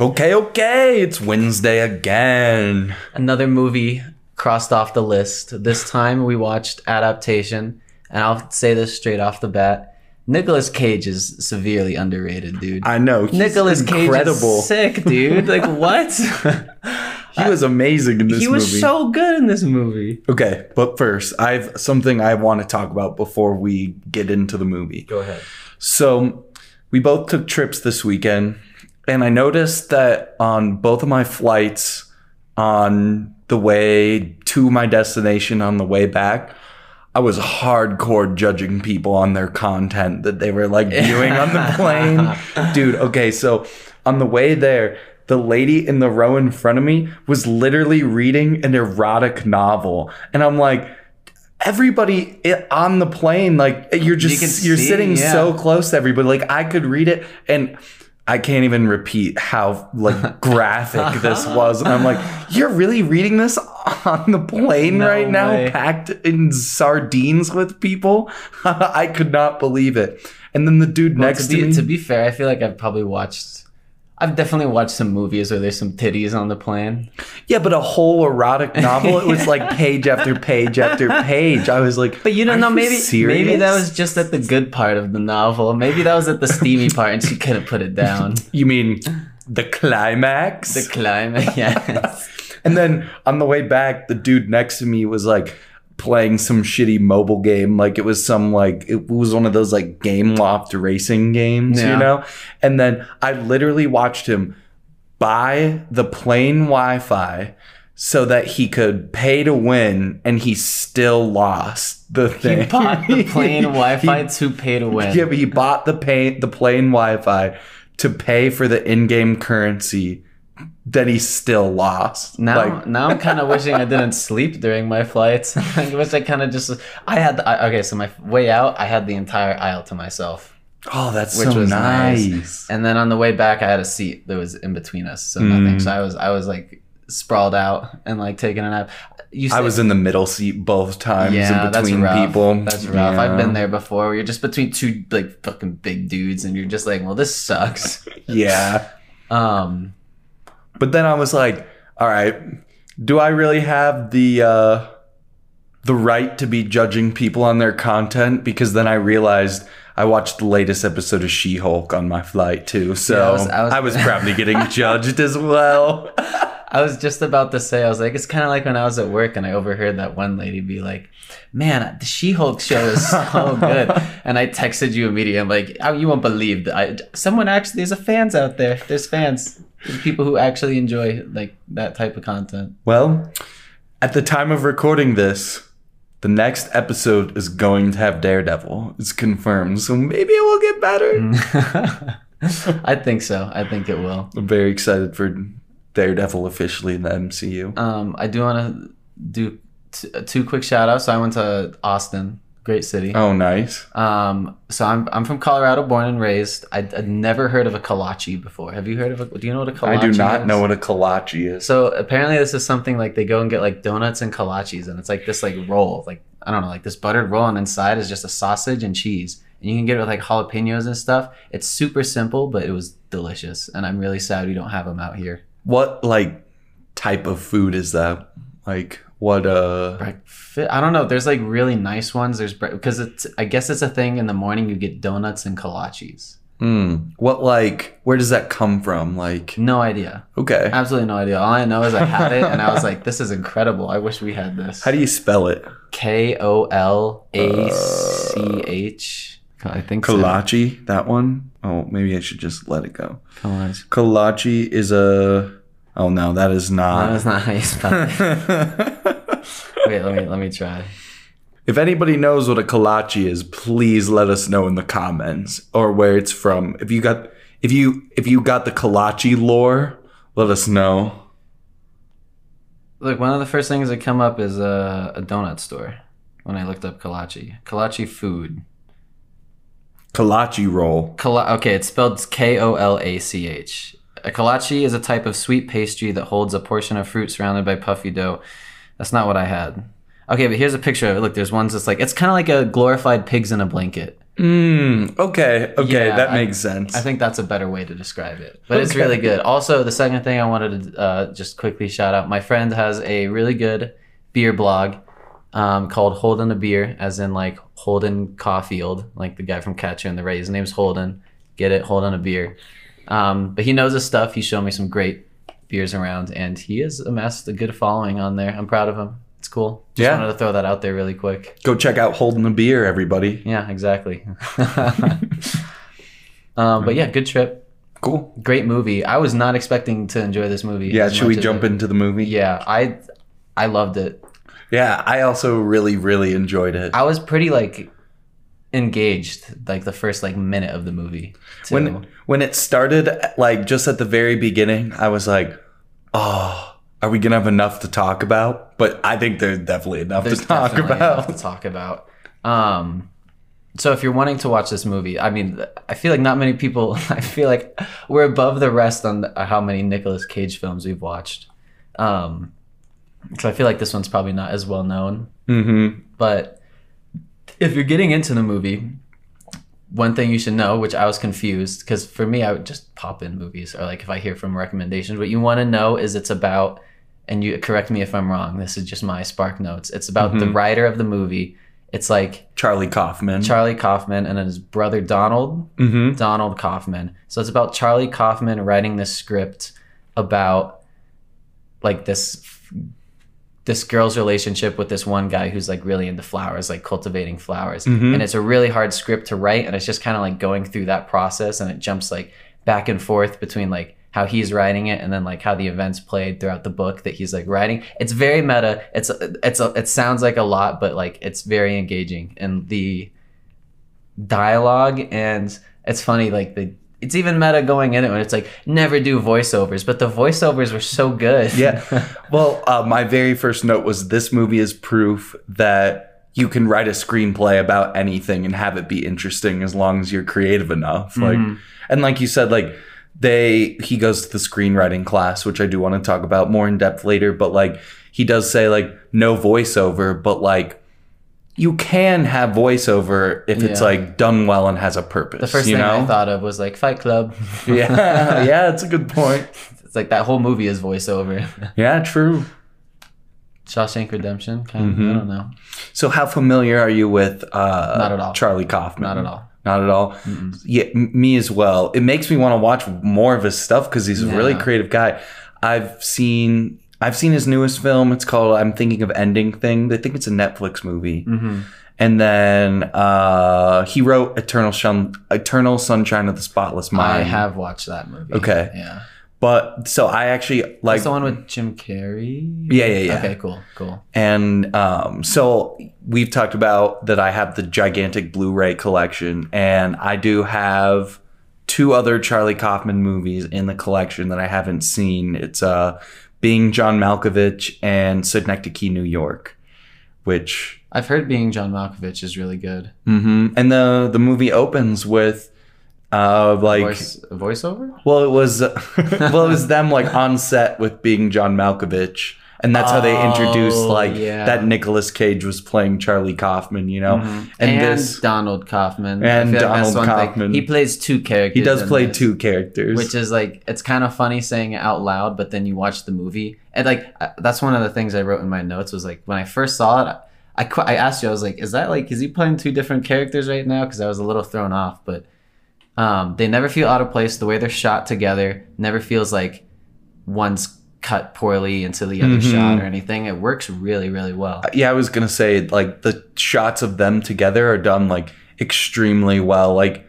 Okay, okay, it's Wednesday again. Another movie crossed off the list. This time we watched Adaptation, and I'll say this straight off the bat. Nicolas Cage is severely underrated, dude. I know. He's Nicolas Cage incredible. is sick, dude. Like what? He was amazing in this movie. he was movie. so good in this movie. okay, but first, I've something I want to talk about before we get into the movie. Go ahead. So, we both took trips this weekend, and I noticed that on both of my flights on the way to my destination on the way back, I was hardcore judging people on their content that they were like viewing on the plane. Dude, okay, so on the way there, the lady in the row in front of me was literally reading an erotic novel. And I'm like, everybody on the plane, like you're just you are sitting yeah. so close to everybody. Like I could read it and I can't even repeat how like graphic this was. And I'm like, you're really reading this on the plane No right now, way. packed in sardines with people? I could not believe it. And then the dude Well, next to be to me. to be fair, I feel like I've probably watched. I've definitely watched some movies where there's some titties on the plane. yeah, but a whole erotic novel. It was like page after page after page. I was like, But you don't know, maybe maybe that was just at the good part of the novel. Maybe that was at the steamy part, and she couldn't put it down. You mean the climax? The climax. yes. And then on the way back, the dude next to me was like playing some shitty mobile game. Like it was some like it was one of those like Gameloft racing games, Yeah. you know? And then I literally watched him buy the plane Wi-Fi so that he could pay to win and he still lost the thing. He bought the plane Wi-Fi He- to pay to win. yeah, but he bought the pay the plane Wi-Fi to pay for the in-game currency that he still lost. Now, Like, now I'm kind of wishing I didn't sleep during my flights. I wish I kind of just. I had the, I, okay, so my way out, I had the entire aisle to myself, Oh, that's which so was nice. nice. And then on the way back, I had a seat that was in between us, so nothing. Mm. So I was I was like sprawled out and like taking a nap. I was in the middle seat both times yeah, in that's between rough. people. That's rough. I've been there before. Where you're just between two like fucking big dudes, and you're just like, well, this sucks. Yeah. um, But then I was like, all right, do I really have the uh the right to be judging people on their content? Because then I realized I watched the latest episode of She-Hulk on my flight too. So Yeah, I I was- was, I was- probably getting judged as well. I was just about to say, I was like, it's kind of like when I was at work and I overheard that one lady be like, "Man, the She-Hulk show is so good," and I texted you immediately. I'm like, oh, "You won't believe that I, someone actually there's a fans out there. There's fans, people who actually enjoy like that type of content." Well, at the time of recording this, the next episode is going to have Daredevil. It's confirmed. So maybe it will get better. I think so. I think it will. I'm very excited for Daredevil officially in the MCU. Um, I do want to do t- two quick shout outs. So I went to Austin, great city. Oh, nice. Um, so I'm I'm from Colorado, born and raised. I'd, I'd never heard of a kolache before. Have you heard of a? Do you know what a kolache? Is? I do not is? know what a kolache is. So apparently, this is something like they go and get like donuts and kolaches, and it's like this like roll, like I don't know, like this buttered roll, and inside is just a sausage and cheese, and you can get it with like jalapenos and stuff. It's super simple, but it was delicious, and I'm really sad we don't have them out here. What like type of food is that? Like what uh Breakfast? I don't know. There's like really nice ones. There's because it's I guess it's a thing in the morning. You get donuts and kolaches. mm, what like where does that come from? Like No idea. okay. Absolutely no idea. All I know is I had it and I was like, this is incredible. I wish we had this. How do you spell it? K O L A C H. I think so. Kolache, that one? Oh, maybe I should just let it go. Kolache. Kolache is a Oh no, that is not. that's not how you spell it. Wait, let me let me try. If anybody knows what a kolache is, please let us know in the comments or where it's from. If you got if you if you got the kolache lore, let us know. Look, one of the first things that come up is a, a donut store when I looked up kolache. Kolache food. Kolache roll. Kola- okay, it's spelled K O L A C H. A kolache is a type of sweet pastry that holds a portion of fruit surrounded by puffy dough. That's not what I had. Okay, but here's a picture of it. Look, there's ones that's like it's kind of like a glorified pigs in a blanket. Mm, okay, okay, Yeah, that I- makes sense. I think that's a better way to describe it. But it's really good. Also, the second thing I wanted to uh, just quickly shout out my friend has a really good beer blog um, called Holden a Beer, as in like Holden Caulfield, like the guy from Catcher in the Rye. His name's Holden. Get it? Holden a Beer. Um, but he knows his stuff. He showed me some great beers around, and he has amassed a good following on there. I'm proud of him. It's cool. Just Yeah. wanted to throw that out there really quick. Go check out Holden a Beer, everybody. Yeah, exactly. um, but yeah, good trip. Cool. Great movie. I was not expecting to enjoy this movie. Yeah, should we jump I- into the movie? Yeah, I I loved it. Yeah, I also really, really enjoyed it. I was pretty like engaged like the first like minute of the movie. too. When when it started, like just at the very beginning, I was like, "Oh, are we gonna have enough to talk about?" But I think there's definitely enough there's to talk about. to talk about. Um so if you're wanting to watch this movie, I mean, I feel like not many people. I feel like we're above the rest on the, how many Nicolas Cage films we've watched. Um, so I feel like this one's probably not as well known. Mm-hmm. But if you're getting into the movie, one thing you should know, which I was confused, because for me, I would just pop in movies or like if I hear from recommendations, what you want to know is it's about, and you correct me if I'm wrong, this is just my spark notes. It's about the writer of the movie. It's like Charlie Kaufman. Charlie Kaufman and his brother Donald, mm-hmm. Donald Kaufman. So it's about Charlie Kaufman writing this script about like this this girl's relationship with this one guy who's like really into flowers, like cultivating flowers. Mhm. And it's a really hard script to write and it's just kind of like going through that process and it jumps like back and forth between like how he's writing it and then like how the events played throughout the book that he's like writing. It's very meta. It's it's a, it sounds like a lot but like it's very engaging and the dialogue and it's funny like the it's even meta going in it when it's like never do voiceovers but the voiceovers were so good Yeah. Well, uh, my very first note was this movie is proof that you can write a screenplay about anything and have it be interesting as long as you're creative enough. Like, and like you said, like they he goes to the screenwriting class, which I do want to talk about more in depth later. But like he does say like no voiceover, but like you can have voiceover if it's Yeah. like done well and has a purpose. the first thing know? i thought of was like fight club yeah, yeah, it's a good point. it's like that whole movie is voiceover Yeah, true. shawshank redemption kind of Mm-hmm. i don't know So, how familiar are you with uh, Not at all. Charlie Kaufman? not at all Not at all. Yeah, m- me as well. It makes me want to watch more of his stuff because he's a really creative guy. I've seen I've seen his newest film. It's called I'm Thinking of Ending Thing. I think it's a Netflix movie. mm-hmm. And then uh, he wrote Eternal Shun- Eternal Sunshine of the Spotless Mind. i have watched that movie Okay. yeah But so I actually like That's the one with Jim Carrey. Yeah, yeah, yeah. Okay, cool, cool. And um, so we've talked about that I have the gigantic Blu ray collection, and I do have two other Charlie Kaufman movies in the collection that I haven't seen. It's uh, Being John Malkovich and Synecdoche, New York, which. I've heard being John Malkovich is really good. hmm And the, the movie opens with. Uh, like Voice voiceover. well, it was well, it was them like on set with being John Malkovich, and that's how they introduced Oh, like yeah. that Nicolas Cage was playing Charlie Kaufman, you know, And, and, this Donald Kaufman. And like Donald one thing. Kaufman. He plays two characters. he does play this, two characters, which is like it's kind of funny saying it out loud, but then you watch the movie and like that's one of the things I wrote in my notes was like when I first saw it. I, qu- I asked you, I was like, is that like, is he playing two different characters right now? Because I was a little thrown off, but um, they never feel out of place. The way they're shot together never feels like one's cut poorly into the other Mhm. shot or anything. It works really, really well. yeah, I was gonna say like the shots of them together are done like extremely well. Like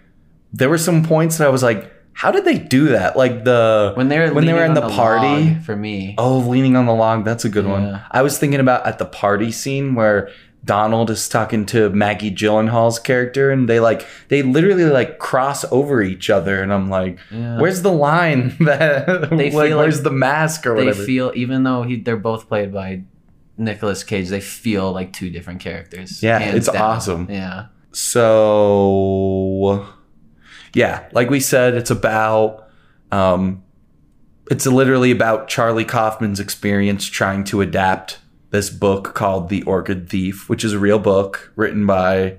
there were some points that I was like, how did they do that? Like the When they were when they were in on the party. for me, Oh, leaning on the log. That's a good one. I was thinking about at the party scene where Donald is talking to Maggie Gyllenhaal's character, and they like they literally like cross over each other, and I'm like, Yeah. where's the line that They like feel where's like the mask or they whatever? They feel even though he, they're both played by Nicolas Cage, they feel like two different characters. Yeah, it's awesome. Yeah, so yeah, like we said, it's about um, it's literally about Charlie Kaufman's experience trying to adapt this book called The Orchid Thief, which is a real book written by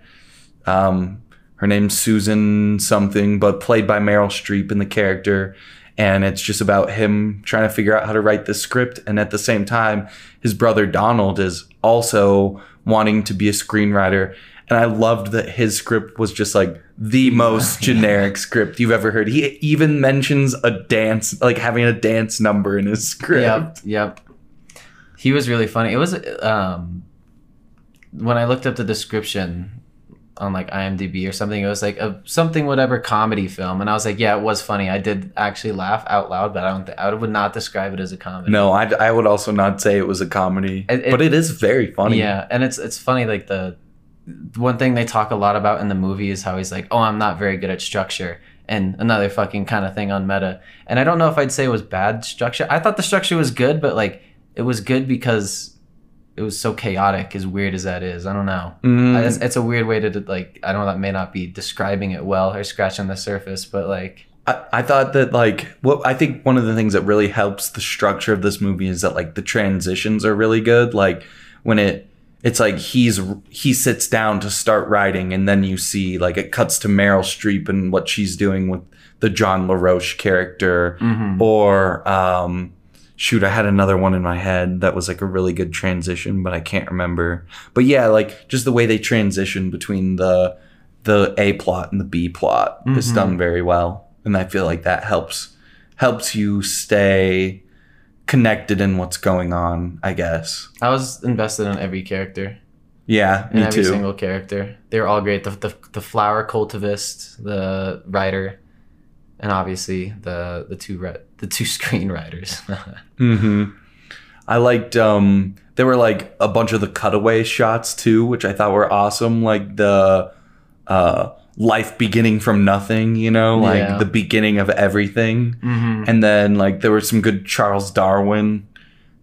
um, her name's Susan something, but played by Meryl Streep in the character. And it's just about him trying to figure out how to write the script. And at the same time, his brother Donald is also wanting to be a screenwriter. And I loved that his script was just like the most generic script you've ever heard. He even mentions a dance, like having a dance number in his script. Yep, yep. He was really funny. It was um, when I looked up the description on like IMDb or something. It was like a something whatever comedy film, and I was like, yeah, it was funny. I did actually laugh out loud, but I don't. Th- I would not describe it as a comedy. No, I, I would also not say it was a comedy, It- it- but it is very funny. Yeah, and it's it's funny like the one thing they talk a lot about in the movie is how he's like, "Oh, I'm not very good at structure." And another fucking kind of thing on meta. And I don't know if I'd say it was bad structure. I thought the structure was good, but like it was good because it was so chaotic as weird as that is. I don't know. Mm, It's, it's a weird way to like I don't know that may not be describing it well or scratching the surface, but like I, I thought that like what I think one of the things that really helps the structure of this movie is that like the transitions are really good. Like when it it's like he's he sits down to start writing and then you see like it cuts to Meryl Streep and what she's doing with the John LaRoche character or um shoot I had another one in my head that was like a really good transition but I can't remember. But yeah, like just the way they transition between the the A plot and the B plot is mm-hmm. done very well. And I feel like that helps helps you stay connected in what's going on, I guess. I was invested in every character. Yeah, in me every too. single character. They were all great. The, the the flower cultivist, the writer, and obviously the the two re- the two screenwriters. hmm I liked um there were like a bunch of the cutaway shots too, which I thought were awesome. Like the uh life beginning from nothing, you know, like Yeah. the beginning of everything. mm-hmm. And then like there were some good Charles Darwin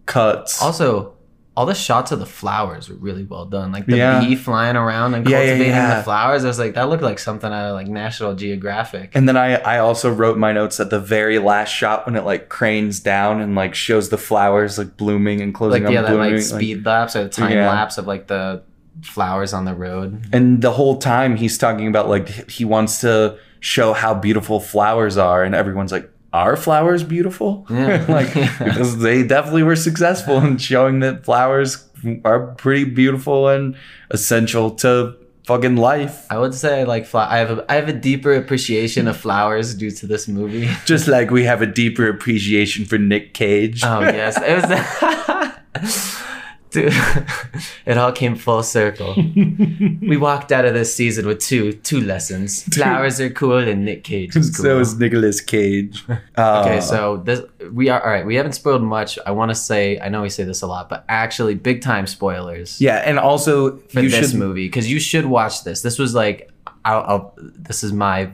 cuts. Also, all the shots of the flowers were really well done. Like the Yeah. bee flying around and Yeah, cultivating yeah. the flowers. I was like, that looked like something out of like National Geographic. And then I, I also wrote my notes at the very last shot when it like cranes down and like shows the flowers like blooming and closing like up yeah, that blooming. like speed lapse or the time lapse of like the flowers on the road. and the whole time he's talking about like he wants to show how beautiful flowers are, and everyone's like, "Are flowers beautiful?" Yeah. like because they definitely were successful in showing that flowers are pretty beautiful and essential to fucking life. I would say like fla- I have a I have a deeper appreciation of flowers due to this movie. Just like we have a deeper appreciation for Nick Cage. Oh yes, it was. Dude, it all came full circle. we walked out of this season with two two lessons. Flowers are cool and Nick Cage is cool. So is Nicolas Cage. Uh, okay, so this we are all right. We haven't spoiled much. I want to say I know we say this a lot, but actually, big time spoilers yeah, and also for this should movie because you should watch this. This was like, I'll, I'll this is my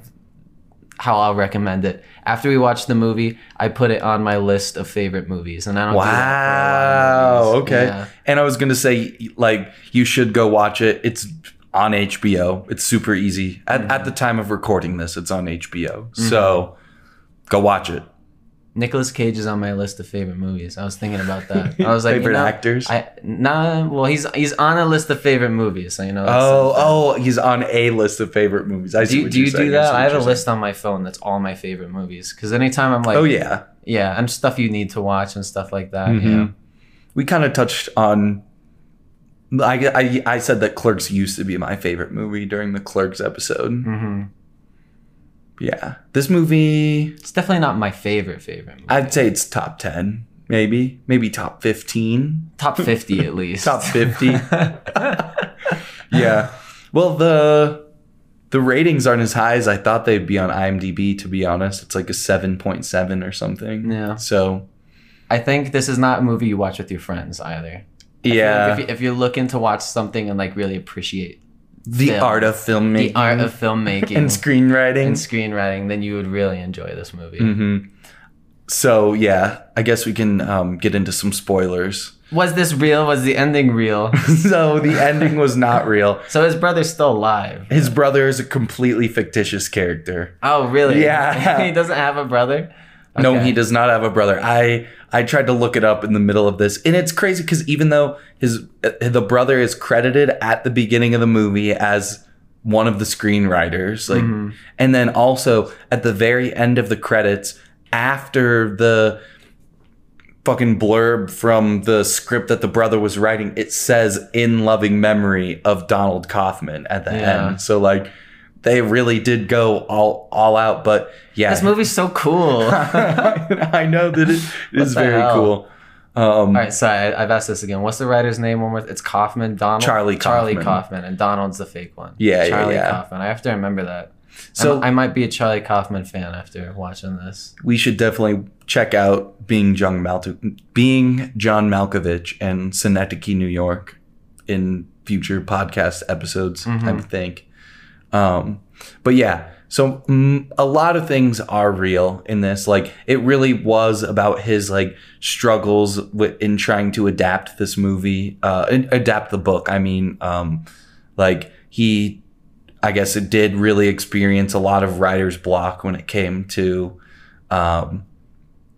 how I'll recommend it. After we watch the movie, I put it on my list of favorite movies, and I don't. do that for a lot Wow. of. Okay. Yeah. And I was gonna say, like, you should go watch it. It's on HBO. It's super easy. At, Mm-hmm. at the time of recording this, it's on HBO. So go watch it. Nicolas Cage is on my list of favorite movies. I was thinking about that. I was like, Favorite you know, actors? I nah. Well, he's he's on a list of favorite movies. So you know. Oh, oh, he's on a list of favorite movies. I see Do you, do do that? I have a list on my phone that's all my favorite movies. Because anytime I'm like. Oh yeah. yeah, and stuff you need to watch and stuff like that. Yeah. Mhm. We kind of touched on. I, I I said that Clerks used to be my favorite movie during the Clerks episode. hmm Yeah, this movie It's definitely not my favorite favorite movie. I'd say it's top 10, maybe. Maybe top 15. Top fifty at least. Top 50. yeah. Well, the the ratings aren't as high as I thought they'd be on IMDb, to be honest. It's like a 7.7 or something. Yeah. So, I think this is not a movie you watch with your friends either. I yeah. like if, you, if you're looking to watch something and like really appreciate the film. art of filmmaking. the art of filmmaking and screenwriting. and screenwriting, then you would really enjoy this movie. hmm So, yeah, I guess we can um, get into some spoilers. Was this real? Was the ending real? so, the ending was not real. so his brother's still alive. His brother is a completely fictitious character. Oh, really? Yeah. he doesn't have a brother. No, he does not have a brother. I I tried to look it up in the middle of this, and it's crazy because even though his uh, the brother is credited at the beginning of the movie as one of the screenwriters. Like, Mm-hmm. and then also at the very end of the credits, after the fucking blurb from the script that the brother was writing, it says "in loving memory of Donald Kaufman" at the Yeah. end. So like, they really did go all all out. But yeah, This movie's so cool. I know that it is very hell? cool. Um, right, sorry, I, I've asked this again. What's the writer's name? One more. It's Kaufman. Donald. Charlie Charlie Kaufman. Kaufman, and Donald's the fake one. Yeah, yeah, Charlie yeah. Kaufman. I have to remember that. So- So I might be a Charlie Kaufman fan after watching this. we should definitely check out being John being John Malkovich and Synecdoche, New York, in future podcast episodes. I think. Um, but yeah, so mm, a lot of things are real in this. Like it really was about his like struggles with, in trying to adapt this movie, uh, adapt the book. I mean, um, like he I guess it did really experience a lot of writer's block when it came to um,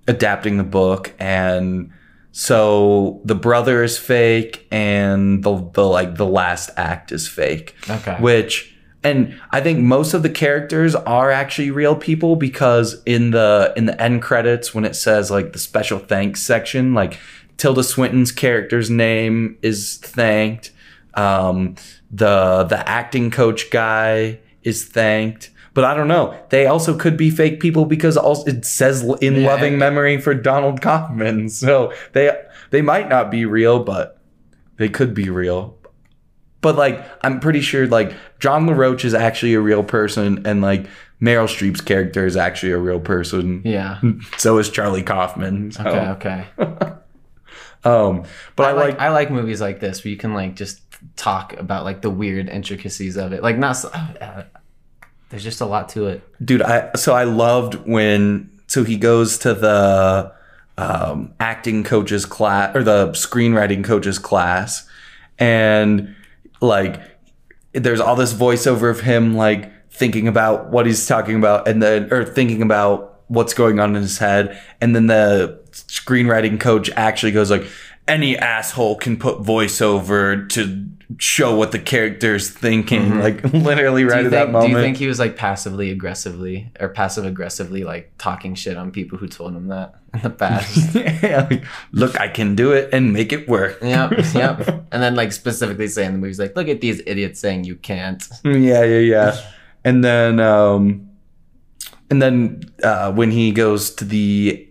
adapting the book, and so the brother is fake, and the the like the last act is fake, Okay. which. And I think most of the characters are actually real people because in the in the end credits when it says like the special thanks section, like Tilda Swinton's character's name is thanked. Um, the the acting coach guy is thanked, but I don't know. They also could be fake people because also it says in Yeah. loving memory for Donald Kaufman. So they they might not be real, but they could be real. But like I'm pretty sure like John LaRoche is actually a real person and like Meryl Streep's character is actually a real person. yeah. So is Charlie Kaufman. So, Okay. Okay. um but I, I like like I like movies like this where you can like just talk about like the weird intricacies of it. Like not. So, uh, there's just a lot to it. dude i so i loved when so he goes to the um, acting coach's class or the screenwriting coach's class and like there's all this voiceover of him like thinking about what he's talking about and then or thinking about what's going on in his head. And then the screenwriting coach actually goes like any asshole can put voiceover to show what the character's thinking like literally right do, you at that think, moment do you think he was like passively aggressively or passive aggressively like talking shit on people who told him that in the past? yeah, like, look, I can do it and make it work. yep, yep. And then like specifically saying the movie's like, look at these idiots saying you can't. yeah, yeah, yeah. And then, um, and then uh, when he goes to the,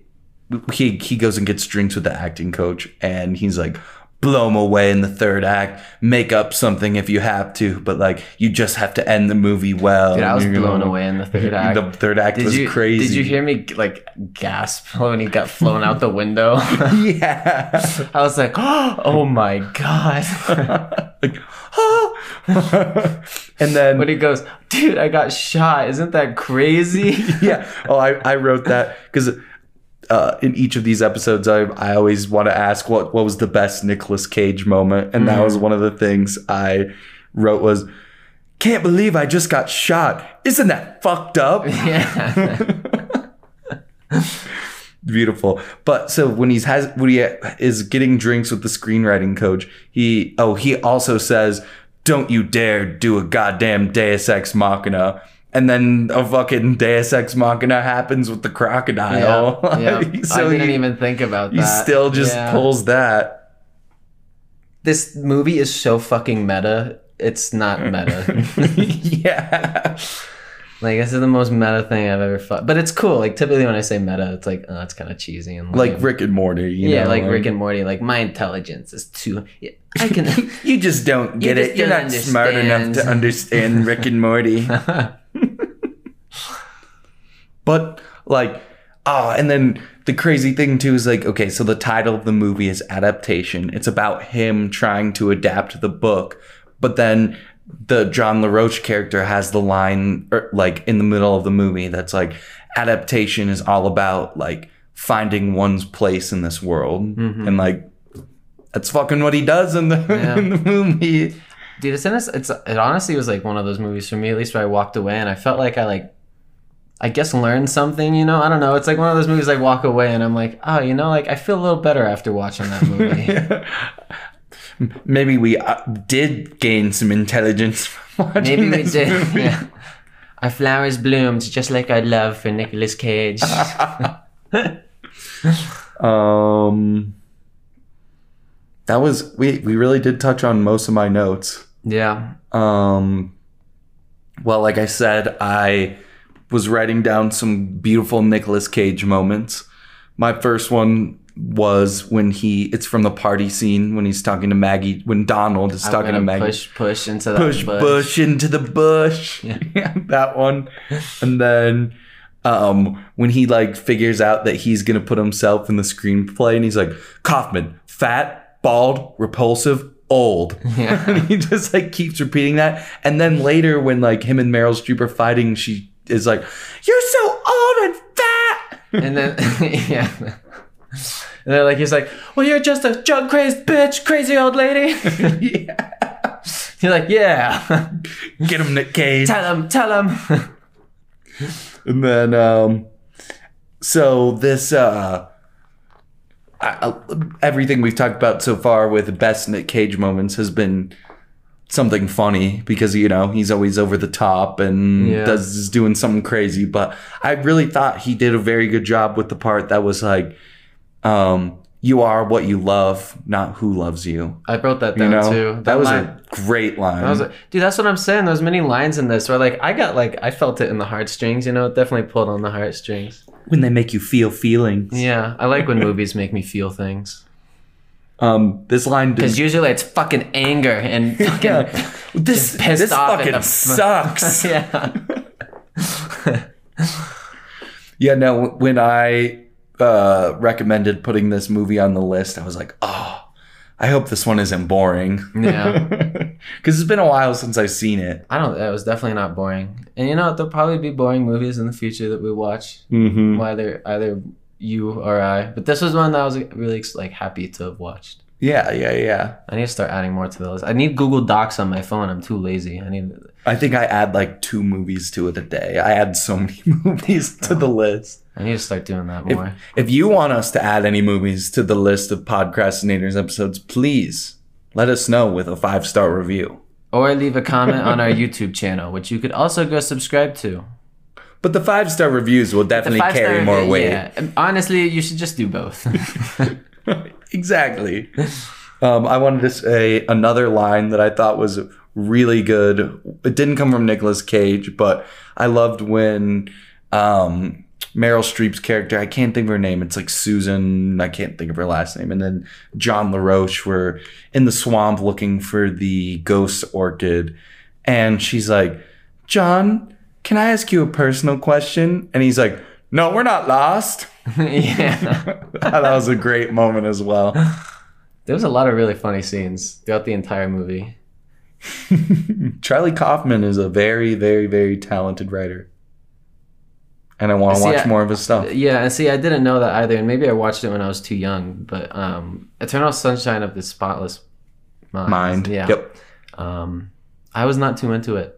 he he goes and gets drinks with the acting coach, and he's like, blow him away in the third act, make up something if you have to, but like you just have to end the movie well. Dude, I was blown gonna- away in the third act. The third act Did was you crazy. Did you hear me like gasp when he got flown out the window? yeah. I was like, oh my god. like, ah. and then when he goes, dude, I got shot. Isn't that crazy? yeah. Oh, I, I wrote that because uh, in each of these episodes, I, I always want to ask what, what was the best Nicolas Cage moment. And that was one of the things I wrote was, can't believe I just got shot. Isn't that fucked up? yeah. Beautiful. But so when he's has when he is getting drinks with the screenwriting coach, he oh he also says, "Don't you dare do a goddamn Deus Ex Machina." And then a fucking Deus Ex Machina happens with the crocodile. Yeah, yeah. so I didn't he, even think about that. he still just Yeah. pulls that. This movie is so fucking meta. It's not meta. yeah. like this is the most meta thing I've ever fought. But it's cool. Like typically when I say meta, it's like oh, it's kind of cheesy and Like. Rick and Morty. You yeah, know, like Rick and Morty. Like my intelligence is too. I can. You just don't get just it. You're not smart enough to understand Rick and Morty. But like, oh, and then the crazy thing too is like, okay, so the title of the movie is adaptation. It's about him trying to adapt the book, but then the John LaRoche character has the line er, like in the middle of the movie that's like adaptation is all about like finding one's place in this world and like that's fucking what he does in the Yeah. in the movie. Dude, it's in this. It's it honestly was like one of those movies for me, at least where I walked away and I felt like I like, I guess learn something. You know, I don't know. It's like one of those movies I walk away and I'm like, oh, you know, like I feel a little better after watching that movie. Maybe we uh, did gain some intelligence. from watching Maybe we did. Yeah. Our flowers bloomed just like our love for Nicolas Cage. Um, that was we. We really did touch on most of my notes. yeah. Um, well, like I said, I was writing down some beautiful Nicolas Cage moments. My first one was when he. It's from the party scene when he's talking to Maggie. When Donald is I'm talking to Maggie. push push into the push bush. bush. into the bush. Yeah. That one. And then um when he like figures out that he's gonna put himself in the screenplay and he's like, Kaufman, fat, bald, repulsive, old. Yeah. and he just like keeps repeating that. And then later when like him and Meryl Streep are fighting, she is like, You're so old and fat. And then yeah. And then like he's like, Well you're just a drug crazed bitch, crazy old lady. yeah. You're like, Yeah. Get him Nick Cage. tell him, tell him. And then, um, so this, uh, I, I- everything we've talked about so far with best Nick Cage moments has been something funny because you know he's always over the top and Yeah. does is doing something crazy. But I really thought he did a very good job with the part that was like, um, "You are what you love, not who loves you." I wrote that You down know, too. that, was line- a great line. I was like, dude, that's what I'm saying. There's many lines in this where like I got like I felt it in the heartstrings, you know, it definitely pulled on the heartstrings. when they make you feel feelings. Yeah, I like when movies make me feel things. Um, this line Because usually it's fucking anger and fucking yeah. This pissed this off fucking the- sucks. yeah. yeah, no. When I uh, recommended putting this movie on the list, I was like, oh, I hope this one isn't boring. Yeah. because it's been a while since I've seen it. I don't. It was definitely not boring. And you know, there'll probably be boring movies in the future that we watch, Mm-hmm. either either you or I. But this was one that I was really like happy to have watched. Yeah, yeah, yeah. I need to start adding more to the list. I need Google Docs on my phone. I'm too lazy. I need. I think I add like two movies to it a day. I add so many movies to the oh. list. I need to start doing that If, more. if you want us to add any movies to the list of Podcrastinators episodes, please let us know with a five star review. or leave a comment on our YouTube channel, which you could also go subscribe to. But the five star reviews will definitely carry more weight. Yeah. Honestly, you should just do both. exactly. Um, I wanted to say another line that I thought was really good. It didn't come from Nicolas Cage, but I loved when um, Meryl Streep's character, I can't think of her name, it's like Susan, I can't think of her last name, and then John LaRoche were in the swamp looking for the ghost orchid. And she's like, John, can I ask you a personal question? And he's like, No, we're not lost. yeah. that was a great moment as well. There was a lot of really funny scenes throughout the entire movie. Charlie Kaufman is a very, very, very talented writer. And I want to watch I- more of his stuff. Yeah, and see, I didn't know that either, and maybe I watched it when I was too young. But um, Eternal Sunshine of the Spotless Mind. Mind. Yeah. Yep. Um, I was not too into it,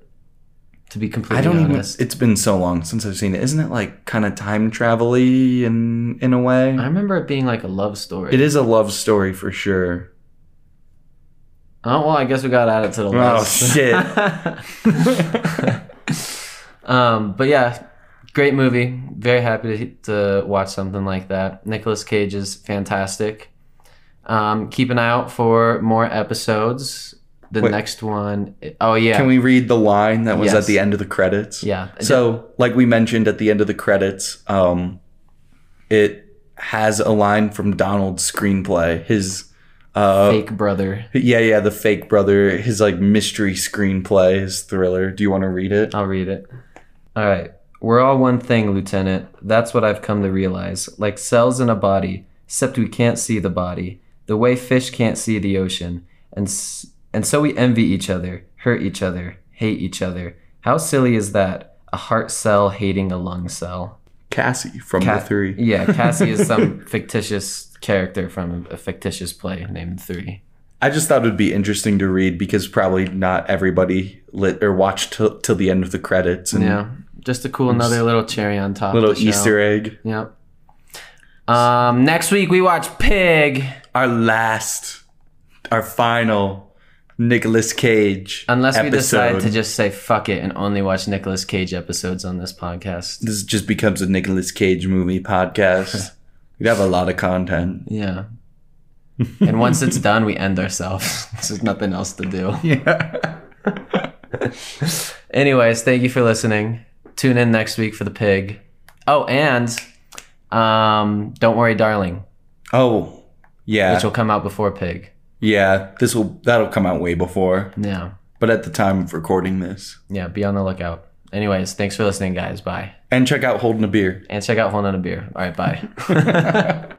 to be completely I don't even. honest. It's been so long since I've seen it. Isn't it like kind of time travel y in in a way? I remember it being like a love story. It is a love story for sure. Oh well, I guess we got to add it to the list. Oh, shit. um, but yeah, great movie. Very happy to, to watch something like that. Nicolas Cage is fantastic. Um, keep an eye out for more episodes. The Wait. next one, oh yeah, Can we read the line that was Yes. at the end of the credits? yeah. So, like we mentioned at the end of the credits, um, it has a line from Donald's screenplay. His uh, fake brother. Yeah, yeah, the fake brother, his like mystery screenplay, his thriller. Do you want to read it? I'll read it. All right. We're all one thing, Lieutenant. That's what I've come to realize. Like cells in a body, except we can't see the body. The way fish can't see the ocean. And s- and so we envy each other, hurt each other, hate each other. How silly is that? A heart cell hating a lung cell. Cassie from Ca- the three. Yeah, Cassie is some fictitious character from a fictitious play named Three. I just thought it would be interesting to read because probably not everybody lit or watched till, till the end of the credits and Yeah, just a cool another little cherry on top. little of the show. Easter egg. Yep. Um, next week we watch Pig. Our last our final Nicolas Cage. Unless we decide to just say fuck it and only watch Nicolas Cage episodes on this podcast. this just becomes a Nicolas Cage movie podcast. We'd have a lot of content. Yeah. and once it's done, we end ourselves. There's nothing else to do. Yeah. Anyways, thank you for listening. Tune in next week for the pig. Oh, and um, don't worry, darling, Oh, yeah. which will come out before pig. Yeah. This will that'll come out way before. Yeah, But at the time of recording this. yeah. Be on the lookout. Anyways, thanks for listening, guys. Bye. And check out Holden a Beer. And check out Holden a Beer. All right, bye.